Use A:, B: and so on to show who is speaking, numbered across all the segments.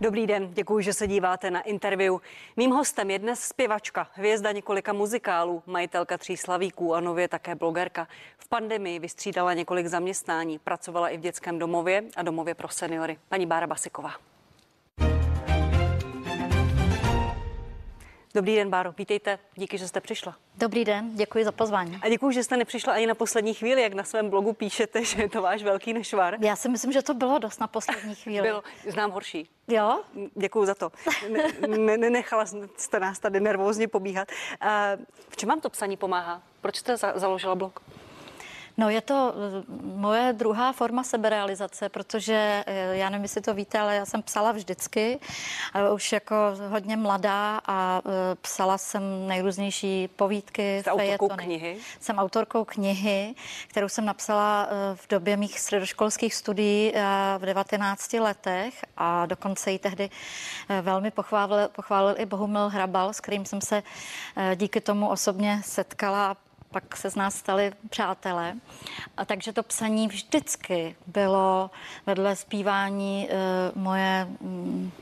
A: Dobrý den, děkuji, že se díváte na interview. Mým hostem je dnes zpěvačka, hvězda několika muzikálů, majitelka tří slavíků a nově také blogerka. V pandemii vystřídala několik zaměstnání, pracovala i v dětském domově a domově pro seniory. Paní Bára Basiková. Dobrý den, Báro, vítejte, díky, že jste přišla.
B: Dobrý den, děkuji za pozvání.
A: A děkuji, že jste nepřišla ani na poslední chvíli, jak na svém blogu píšete, že je to váš velký nešvar.
B: Já si myslím, že to bylo dost na poslední chvíli.
A: Bylo, znám horší.
B: Jo?
A: Děkuji za to. Ne, nenechala jste nás tady nervózně pobíhat. V čem vám to psaní pomáhá? Proč jste založila blog?
B: No je to eh, moje druhá forma seberealizace, protože eh, já nevím, jestli to víte, ale já jsem psala vždycky, eh, už jako hodně mladá a psala jsem nejrůznější povídky,
A: Jste autorkou knihy?
B: Jsem autorkou knihy, kterou jsem napsala v době mých středoškolských studií v 19 letech a dokonce ji tehdy velmi pochválil, pochválil i Bohumil Hrabal, s kterým jsem se díky tomu osobně setkala pak se z nás stali přátelé. A takže to psaní vždycky bylo vedle zpívání e, moje mm,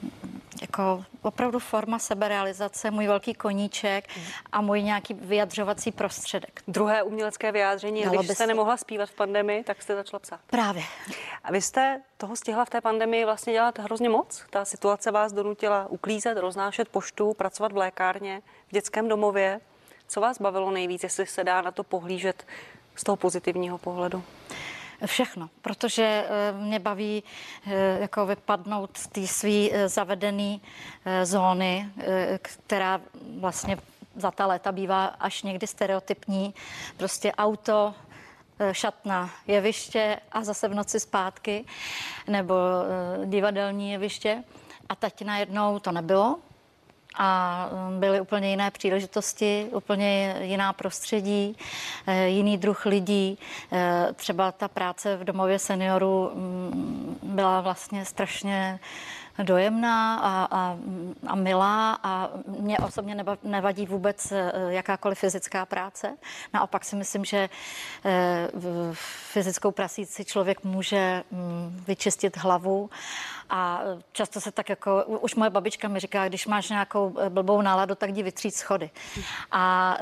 B: jako opravdu forma seberealizace, můj velký koníček a můj nějaký vyjadřovací prostředek.
A: Druhé umělecké vyjádření, Dalo když jste nemohla zpívat v pandemii, tak jste začala psát.
B: Právě.
A: A vy jste toho stihla v té pandemii vlastně dělat hrozně moc? Ta situace vás donutila uklízet, roznášet poštu, pracovat v lékárně, v dětském domově. Co vás bavilo nejvíc, jestli se dá na to pohlížet z toho pozitivního pohledu?
B: Všechno, protože eh, mě baví eh, jako vypadnout z té své eh, zavedené zóny, která vlastně za ta léta bývá až někdy stereotypní. Prostě auto, šatna, jeviště a zase v noci zpátky, nebo divadelní jeviště. A teď najednou to nebylo a um, byly úplně jiné příležitosti, úplně jiná prostředí, eh, jiný druh lidí. Eh, třeba ta práce v domově seniorů mm, byla vlastně strašně dojemná a, a, a milá a mě osobně nevadí vůbec eh, jakákoliv fyzická práce. Naopak si myslím, že fyzickou prací si člověk může mm, vyčistit hlavu a často se tak jako, už moje babička mi říká, když máš nějakou eh, blbou náladu, tak jdi vytřít schody. A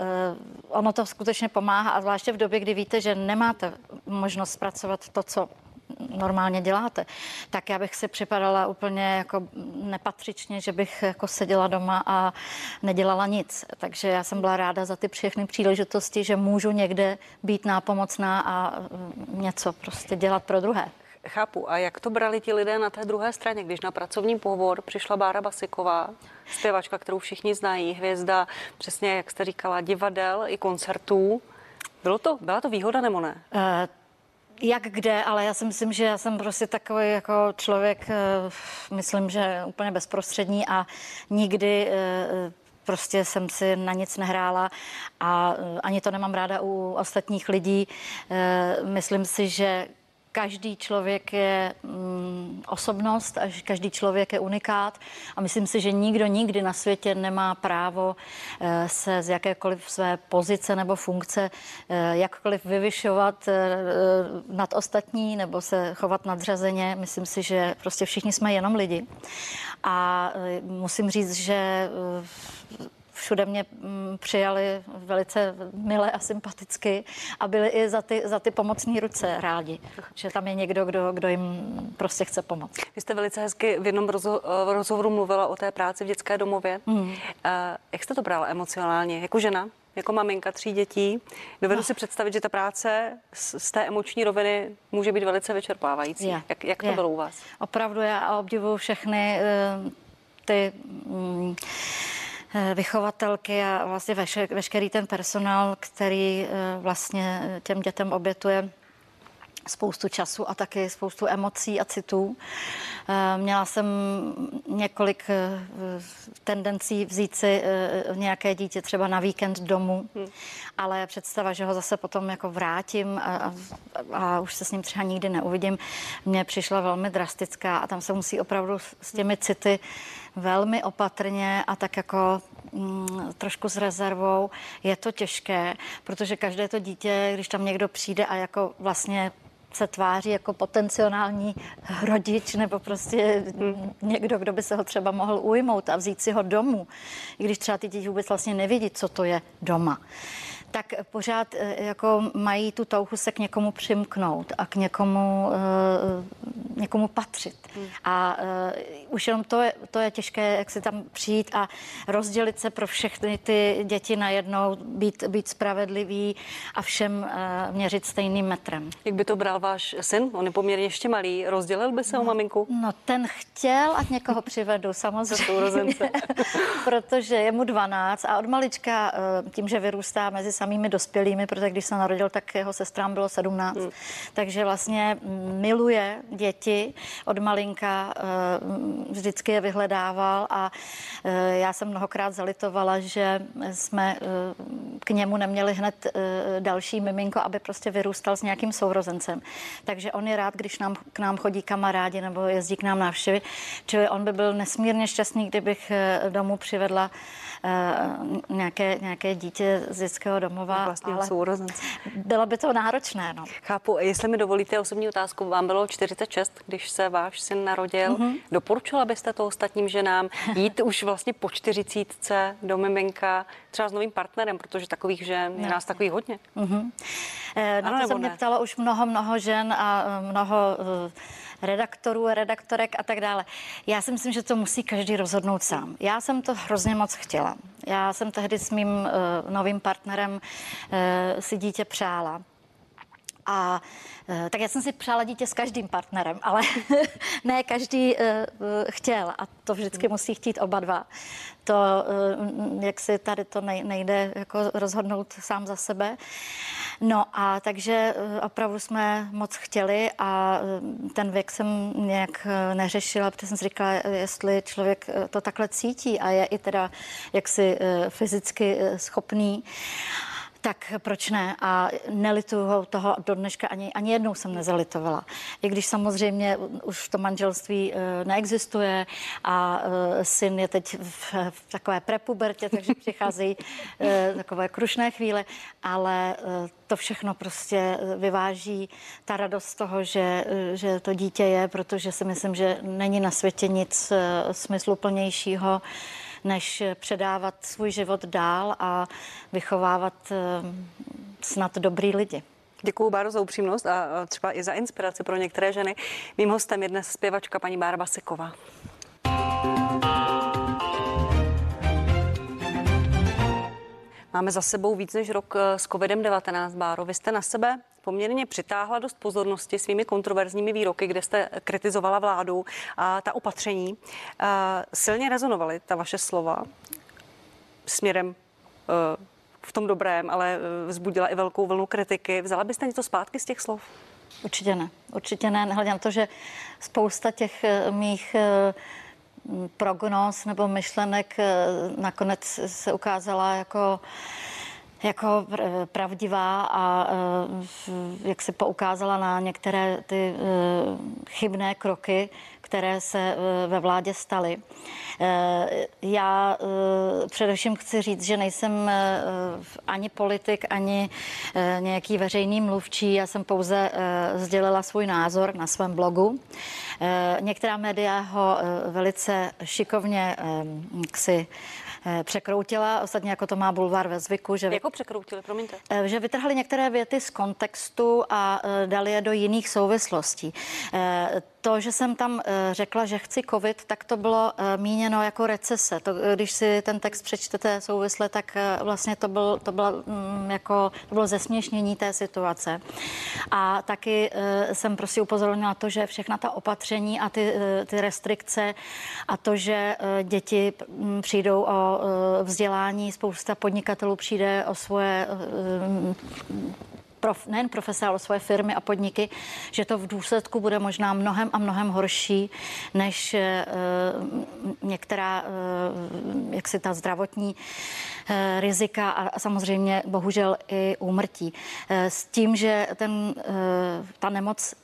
B: ono to skutečně pomáhá, a zvláště v době, kdy víte, že nemáte možnost zpracovat to, co normálně děláte, tak já bych si připadala úplně jako nepatřičně, že bych jako seděla doma a nedělala nic. Takže já jsem byla ráda za ty všechny příležitosti, že můžu někde být nápomocná a mm, něco prostě dělat pro druhé.
A: Chápu. A jak to brali ti lidé na té druhé straně, když na pracovní pohovor přišla Bára Basiková, zpěvačka, kterou všichni znají, hvězda, přesně jak jste říkala, divadel i koncertů. Bylo to, byla to výhoda nebo ne? Uh,
B: jak kde, ale já si myslím, že já jsem prostě takový jako člověk, uh, myslím, že úplně bezprostřední a nikdy uh, prostě jsem si na nic nehrála a ani to nemám ráda u ostatních lidí. Myslím si, že každý člověk je mm, osobnost a každý člověk je unikát a myslím si, že nikdo nikdy na světě nemá právo e, se z jakékoliv své pozice nebo funkce e, jakkoliv vyvyšovat e, nad ostatní nebo se chovat nadřazeně. Myslím si, že prostě všichni jsme jenom lidi. A musím říct, že všude mě mm, přijali velice milé a sympaticky a byli i za ty, za ty pomocné ruce rádi, že tam je někdo, kdo, kdo jim prostě chce pomoct.
A: Vy jste velice hezky v jednom rozho- rozhovoru mluvila o té práci v dětské domově. Mm. Jak jste to brala emocionálně jako žena? jako maminka tří dětí. Dovedu no. si představit, že ta práce z, z té emoční roviny může být velice vyčerpávající. Je. Jak, jak to je. bylo u vás?
B: Opravdu já obdivuju všechny uh, ty um, Eh, vychovatelky a vlastně veškerý ten personál, který eh, vlastně těm dětem obětuje spoustu času a taky spoustu emocí a citů. Eh, měla jsem několik tendencí vzít si nějaké dítě třeba na víkend domů, hmm. ale představa, že ho zase potom jako vrátím a, a, a už se s ním třeba nikdy neuvidím, mě přišla velmi drastická a tam se musí opravdu s těmi city velmi opatrně a tak jako mm, trošku s rezervou. Je to těžké, protože každé to dítě, když tam někdo přijde a jako vlastně se tváří jako potenciální rodič nebo prostě někdo, kdo by se ho třeba mohl ujmout a vzít si ho domů, i když třeba ty děti vůbec vlastně nevidí, co to je doma tak pořád eh, jako mají tu touhu se k někomu přimknout a k někomu, uh, někomu patřit. Hmm. A uh, už jenom to je, to je těžké, jak si tam přijít a rozdělit se pro všechny ty děti najednou, být, být spravedlivý a všem měřit stejným metrem.
A: Jak by to bral váš syn? On je poměrně ještě malý. Rozdělil by se no, o maminku?
B: No ten chtěl, ať někoho přivedu, samozřejmě. protože je mu 12 a od malička tím, že vyrůstá mezi samými dospělými, protože když se narodil, tak jeho sestrám bylo 17. Hmm. Takže vlastně miluje děti od malinka, eh, vždycky je vyhledával a eh, já jsem mnohokrát zalitovala, že jsme eh, k němu neměli hned další miminko, aby prostě vyrůstal s nějakým sourozencem. Takže on je rád, když nám, k nám chodí kamarádi nebo jezdí k nám návštěvy. Čili on by byl nesmírně šťastný, kdybych domů přivedla nějaké, nějaké dítě z dětského domova
A: vlastního ale sourozence.
B: Bylo by to náročné, no.
A: Chápu. Jestli mi dovolíte osobní otázku, vám bylo 46, když se váš syn narodil. Mm-hmm. Doporučila byste to ostatním ženám jít už vlastně po čtyřicítce do miminka, třeba s novým partnerem, protože takových žen je nás takových hodně. Mm-hmm.
B: na ano, to se mě ptalo už mnoho, mnoho žen a eh, mnoho uh, redaktorů, redaktorek a tak dále. Já si myslím, že to musí každý rozhodnout sám. Já jsem to hrozně moc chtěla. Já jsem tehdy s mým uh, novým partnerem uh, si dítě přála. A eh, tak já jsem si přála dítě s každým partnerem, ale ne každý chtěl a to vždycky musí chtít oba dva. To, jak si tady to nejde jako rozhodnout sám za sebe. No a takže eh, opravdu jsme moc chtěli a eh, ten věk jsem nějak eh, neřešila, protože jsem si říkala, jestli člověk to takhle cítí a je i teda jaksi fyzicky schopný tak proč ne? A nelituju toho do dneška ani, ani jednou jsem nezalitovala. I když samozřejmě už to manželství uh, neexistuje a uh, syn je teď v, v takové prepubertě, takže přicházejí uh, takové krušné chvíle, ale to všechno prostě vyváží ta radost toho, že, že to dítě je, protože si myslím, že není na světě nic smysluplnějšího, než předávat svůj život dál a vychovávat eh, snad dobrý lidi.
A: Děkuji, Báro, za upřímnost a třeba i za inspiraci pro některé ženy. Mým hostem je dnes zpěvačka paní Bára Baseková. Máme za sebou víc než rok eh, s COVID-19, Báro. Vy jste na sebe poměrně přitáhla dost pozornosti svými kontroverzními výroky, kde jste kritizovala vládu a ta opatření. Eh, silně rezonovaly ta vaše slova směrem eh, v tom dobrém, ale vzbudila i velkou vlnu kritiky. Vzala byste něco zpátky z těch slov?
B: Určitě ne. Určitě ne. Na to, že spousta těch mých prognóz nebo myšlenek eh, nakonec se ukázala jako jako pravdivá a eh, jak se poukázala na některé ty eh, chybné kroky, které se ve vládě staly. Já především chci říct, že nejsem ani politik, ani nějaký veřejný mluvčí. Já jsem pouze sdělila svůj názor na svém blogu. Některá média ho velice šikovně si překroutila, ostatně jako to má bulvár ve zvyku.
A: Že, jako překroutili, promiňte?
B: Že vytrhali některé věty z kontextu a dali je do jiných souvislostí to, že jsem tam eh, řekla, že chci covid, tak to bylo eh, míněno jako recese. To, eh, když si ten text přečtete souvisle, tak vlastně to, byl, to, bylo, mm, jako, to bylo zesměšnění té situace. A taky jsem prostě upozornila to, že všechna ta opatření a ty, ty restrikce a to, že děti mm, přijdou o vzdělání, spousta podnikatelů přijde o svoje prof, nejen profese, ale svoje firmy a podniky, že to v důsledku bude možná mnohem a mnohem horší, než uh, některá, uh, jak si ta zdravotní uh, rizika a, samozřejmě bohužel i úmrtí. S tím, že ten, ta nemoc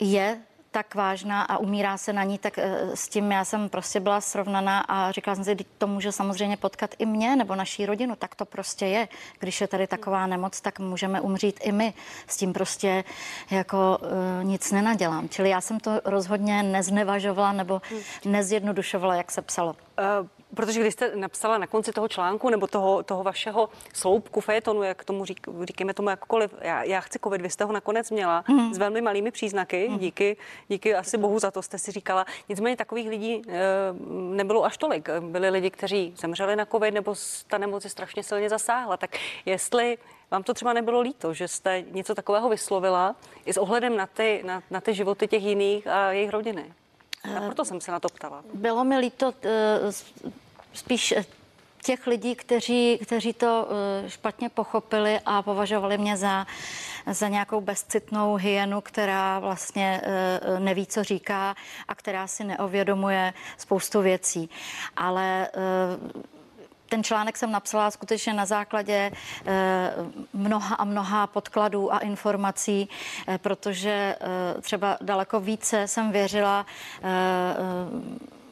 B: je tak vážná a umírá se na ní, tak eh, s tím já jsem prostě byla srovnaná a říkala jsem si, to může samozřejmě potkat i mě nebo naší rodinu, tak to prostě je. Když je tady taková nemoc, tak můžeme umřít i my. S tím prostě jako uh, nic nenadělám. Čili já jsem to rozhodně neznevažovala nebo nezjednodušovala, jak se psalo.
A: Uh, protože když jste napsala na konci toho článku nebo toho, toho vašeho sloupku fejetonu, jak tomu řík, říkáme tomu jakkoliv, já, já chci covid, vy jste ho nakonec měla mm. s velmi malými příznaky, mm. díky, díky asi bohu za to jste si říkala. Nicméně takových lidí e, nebylo až tolik. Byli lidi, kteří zemřeli na covid nebo ta nemoc strašně silně zasáhla. Tak jestli vám to třeba nebylo líto, že jste něco takového vyslovila i s ohledem na ty, na, na ty životy těch jiných a jejich rodiny? A proto jsem se na to ptala.
B: Bylo mi líto eh, spíš eh, těch lidí, kteří, kteří to eh, špatně pochopili a považovali mě za, za nějakou bezcitnou hyenu, která vlastně neví, co říká a která si neovědomuje spoustu věcí. Ale ten článek jsem napsala skutečně na základě eh, mnoha a mnoha podkladů a informací, eh, protože eh, třeba daleko více jsem věřila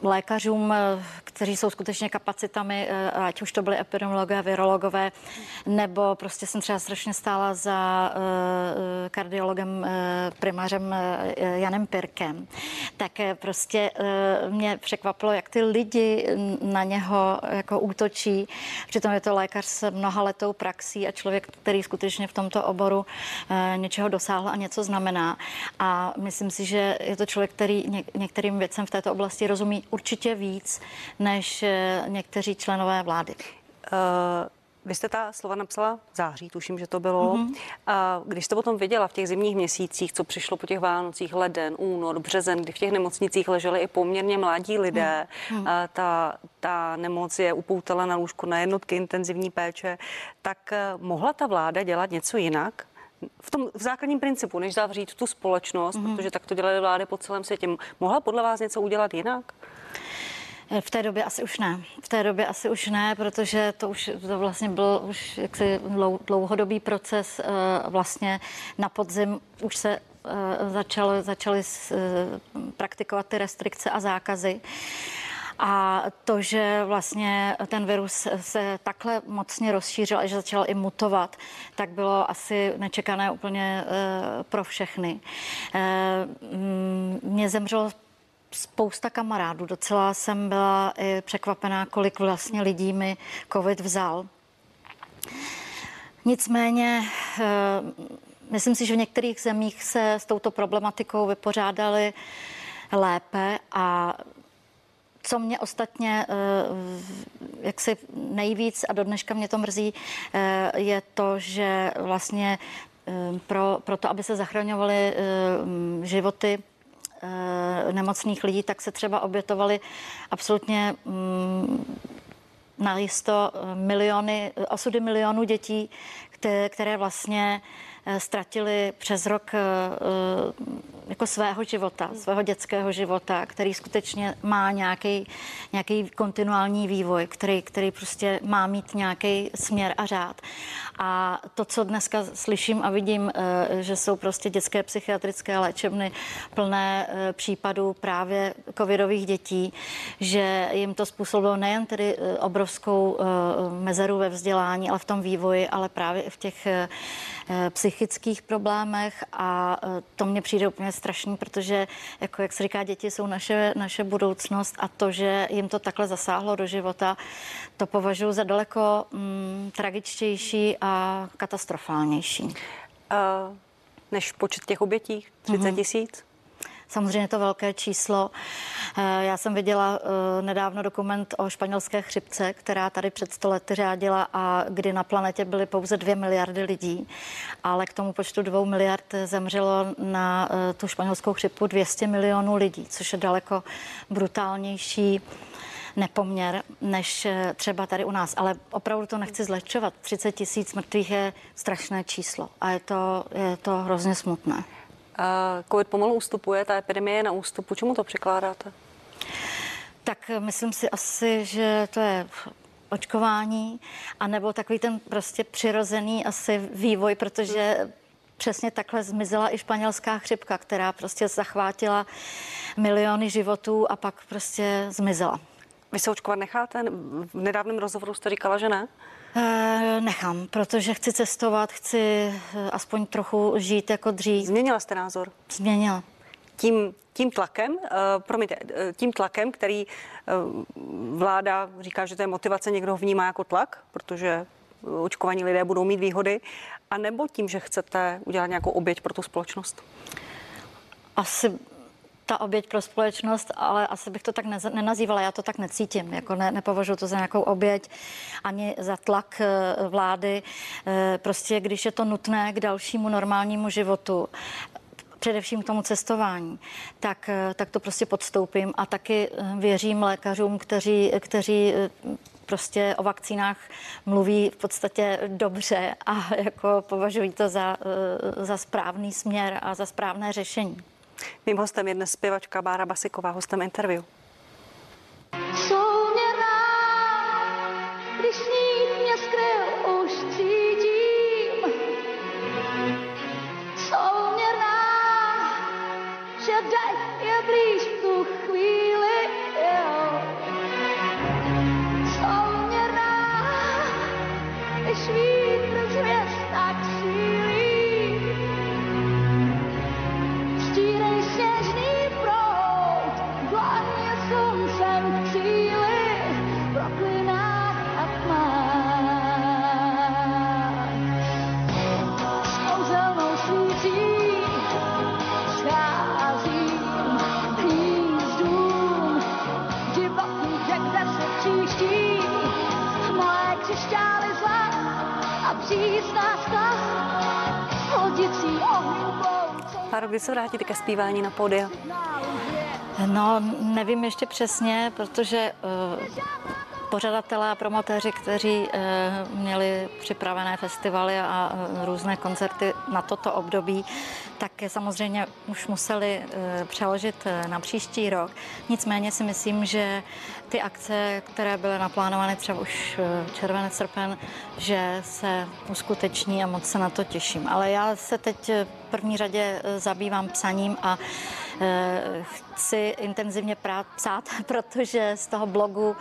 B: lékařům, eh, kteří jsou skutečně kapacitami, eh, ať už to byly epidemiologové, virologové, nebo prostě jsem třeba strašně stála za eh, kardiologem primářem Janem Pirkem. Tak prostě mě překvapilo, jak ty lidi na něho jako útočí. Přitom je to lékař s mnohaletou praxí a člověk, který skutečně v tomto oboru něčeho dosáhl a něco znamená. A myslím si, že je to člověk, který některým věcem v této oblasti rozumí určitě víc než eh, někteří členové vlády. Uh...
A: Vy jste ta slova napsala v září, tuším, že to bylo. Mm-hmm. A když jste potom viděla v těch zimních měsících, co přišlo po těch Vánocích, leden, únor, březen, kdy v těch nemocnicích leželi i poměrně mladí lidé, mm-hmm. a ta, ta nemoc je upoutala na lůžku na jednotky intenzivní péče, tak eh, mohla ta vláda dělat něco jinak? V tom v základním principu, než zavřít tu společnost, mm-hmm. protože tak to dělaly vlády po celém světě. Mohla podle vás něco udělat jinak?
B: V té době asi už ne. V té době asi už ne, protože to už to vlastně byl už jaksi dlouhodobý proces. Eh, vlastně na podzim už se začaly, začaly praktikovat ty restrikce a zákazy. A to, že vlastně ten virus se takhle mocně rozšířil a že začal i mutovat, tak bylo asi nečekané úplně eh, pro všechny. Eh, Mě zemřelo spousta kamarádů. Docela jsem byla i překvapená, kolik vlastně lidí mi covid vzal. Nicméně eh, myslím si, že v některých zemích se s touto problematikou vypořádali lépe a co mě ostatně eh, jak si nejvíc a do dneška mě to mrzí, eh, je to, že vlastně pro, pro to, aby se zachraňovaly životy Eh, nemocných lidí, tak se třeba obětovali absolutně mm, na jisto eh, miliony, osudy milionů dětí, které, vlastně Eh, ztratili přes rok eh, eh, jako svého života, svého dětského života, který skutečně má nějaký, nějaký kontinuální vývoj, který, který prostě má mít nějaký směr a řád. A to, co dneska slyším a vidím, že jsou prostě dětské psychiatrické léčebny plné případů právě covidových dětí, že jim to způsobilo nejen tedy obrovskou mezeru ve vzdělání, ale v tom vývoji, ale právě i v těch psychických psychických problémech a e, to mně přijde úplně strašný, protože, jako jak se říká, děti jsou naše, naše budoucnost a to, že jim to takhle zasáhlo do života, to považuji za daleko mm, tragičtější a katastrofálnější. Uh,
A: než počet těch obětí? 30 mhm. tisíc? Mm-hmm.
B: Samozřejmě to velké číslo. Eh, já jsem viděla eh, nedávno dokument o španělské chřipce, která tady před stolety řádila a kdy na planetě byly pouze dvě miliardy lidí, ale k tomu počtu dvou miliard zemřelo na eh, tu španělskou chřipku 200 milionů lidí, což je daleko brutálnější nepoměr než třeba tady u nás. Ale opravdu to nechci zlehčovat. 30 tisíc mrtvých je strašné číslo a je to, je to hrozně smutné.
A: COVID pomalu ustupuje, ta epidemie je na ústupu. Čemu to překládáte?
B: Tak myslím si asi, že to je očkování, anebo takový ten prostě přirozený asi vývoj, protože přesně takhle zmizela i španělská chřipka, která prostě zachvátila miliony životů a pak prostě zmizela.
A: Vy se očkovat necháte? V nedávném rozhovoru jste říkala, že ne?
B: E, nechám, protože chci cestovat, chci eh, aspoň trochu žít jako dřív.
A: Změnila jste názor?
B: Změnila.
A: Tím, tím tlakem, uh, promiňte, tím tlakem, který uh, vláda říká, že to je motivace, někdo ho vnímá jako tlak, protože očkovaní lidé budou mít výhody, a nebo tím, že chcete udělat nějakou oběť pro tu společnost?
B: Asi ta oběť pro společnost, ale asi bych to tak nenazývala, já to tak necítím, jako ne, nepovažuji to za nějakou oběť ani za tlak eh, vlády. Eh, prostě když je to nutné k dalšímu normálnímu životu, především k tomu cestování, tak, eh, tak to prostě podstoupím a taky věřím lékařům, kteří, kteří prostě o vakcínách mluví v podstatě dobře a jako považují to za, za správný směr a za správné řešení.
A: Mým hostem je dnes zpěvačka Bára Basiková, hostem interview. když Páro, kdy se vrátíte ke zpívání na pódia?
B: No, nevím ještě přesně, protože uh, pořadatelé a promotéři, kteří eh, měli připravené festivaly a eh, různé koncerty na toto období, tak samozřejmě už museli eh, přeložit na příští rok. Nicméně si myslím, že ty akce, které byly naplánovány třeba už červenec, srpen, že se uskuteční a moc se na to těším. Ale já se teď v první řadě zabývám psaním a chci intenzivně psát, protože z toho blogu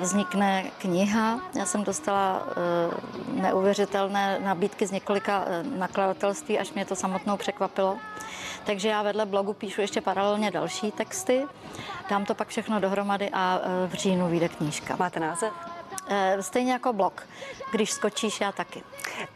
B: vznikne kniha. Já jsem dostala neuvěřitelné nabídky z několika nakladatelství, až mě to samotnou překvapilo. Takže já vedle blogu píšu ještě paralelně další texty, dám to pak všechno dohromady a v říjnu vyjde knížka.
A: Máte název?
B: Eh, stejně jako blok. Když skočíš, já taky.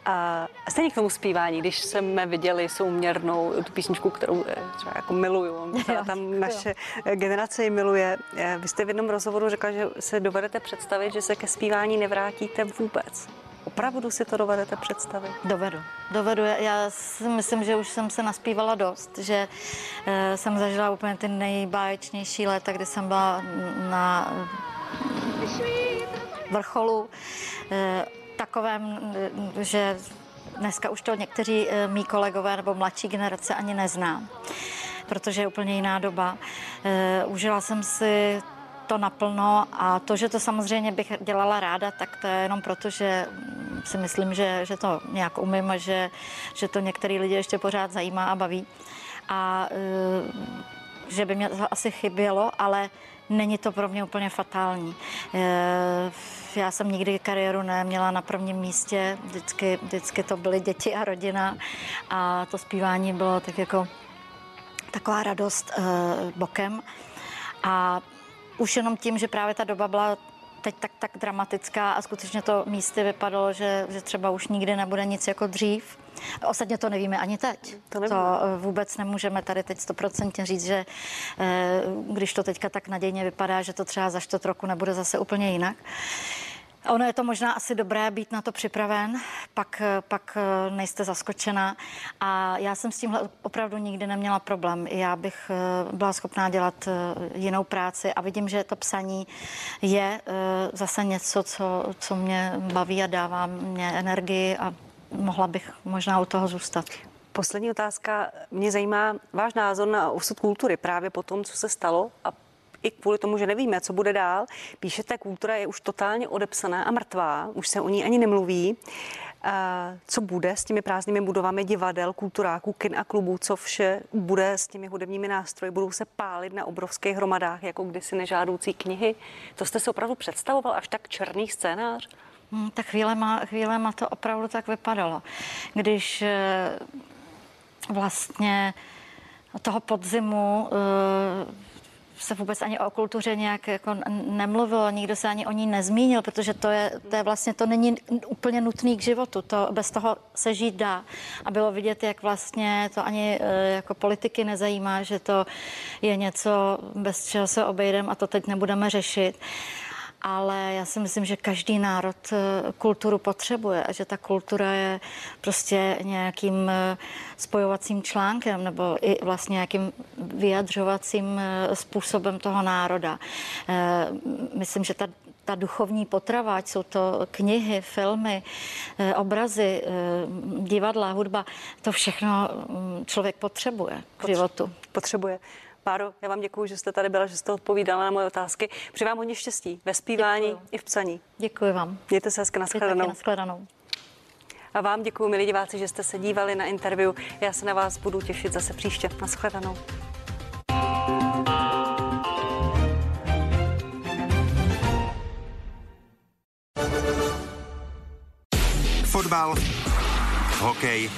A: A stejně k tomu zpívání, když jsme viděli souměrnou tu písničku, kterou eh, třeba jako miluju, tam naše jo. generace ji miluje. Vy jste v jednom rozhovoru řekla, že se dovedete představit, že se ke zpívání nevrátíte vůbec. Opravdu si to dovedete představit?
B: Dovedu. Dovedu. Já si myslím, že už jsem se naspívala dost, že e, jsem zažila úplně ty nejbáječnější léta, kdy jsem byla na vrcholu eh, takovém, eh, že dneska už to někteří eh, mý kolegové nebo mladší generace ani nezná, protože je úplně jiná doba. Užila jsem si to naplno a to, že to samozřejmě bych dělala ráda, tak to je jenom proto, že si myslím, že, že to nějak umím a že, že to některý lidi ještě pořád zajímá a baví. A že by mě to asi chybělo, ale není to pro mě úplně fatální. Já jsem nikdy kariéru neměla na prvním místě, vždycky, vždycky to byly děti a rodina a to zpívání bylo tak jako taková radost uh, bokem. A už jenom tím, že právě ta doba byla teď tak, tak dramatická a skutečně to místy vypadalo, že, že třeba už nikdy nebude nic jako dřív. Ostatně to nevíme ani teď. To, to eh, vůbec nemůžeme tady teď stoprocentně říct, že eh, když to teďka tak nadějně vypadá, že to třeba za čtvrt roku nebude zase úplně jinak. Ono je to možná asi dobré být na to připraven, pak, pak eh, nejste zaskočena. A já jsem s tímhle opravdu nikdy neměla problém. Já bych eh, byla schopná dělat eh, jinou práci a vidím, že to psaní je zase něco, co, co mě baví a dává mě energii a mohla bych možná u toho zůstat.
A: Poslední otázka. Mě zajímá váš názor na osud kultury právě po tom, co se stalo a i kvůli tomu, že nevíme, co bude dál. Píšete, kultura je už totálně odepsaná a mrtvá, už se o ní ani nemluví. co bude s těmi prázdnými budovami divadel, kulturáků, kin a klubů, co vše bude s těmi hudebními nástroji. Budou se pálit na obrovských hromadách, jako kdysi nežádoucí knihy. To jste si opravdu představoval až tak černý scénář?
B: Hmm, tak chvílema, chvílema to opravdu tak vypadalo. Když eh, vlastně toho podzimu eh, se vůbec ani o kultuře nějak jako nemluvilo, nikdo se ani o ní nezmínil, protože to je, to je vlastně, to není úplně nutný k životu, to bez toho se žít dá. A bylo vidět, jak vlastně to ani eh, jako politiky nezajímá, že to je něco, bez čeho se obejdeme a to teď nebudeme řešit ale já si myslím, že každý národ eh, kulturu potřebuje a že ta kultura je prostě nějakým eh, spojovacím článkem nebo i vlastně nějakým vyjadřovacím eh, způsobem toho národa. Myslím, že ta ta duchovní potrava, ať jsou to knihy, filmy, obrazy, divadla, hudba, to všechno mm, člověk potřebuje k životu.
A: Potřebuje. Páro, já vám děkuji, že jste tady byla, že jste odpovídala na moje otázky. Přeji vám hodně štěstí ve zpívání děkuji. i v psaní.
B: Děkuji vám.
A: Mějte se hezky, nashledanou.
B: nashledanou.
A: A vám děkuji, milí diváci, že jste se dívali na interview. Já se na vás budu těšit zase příště. Naschledanou.
C: Fotbal, hokej,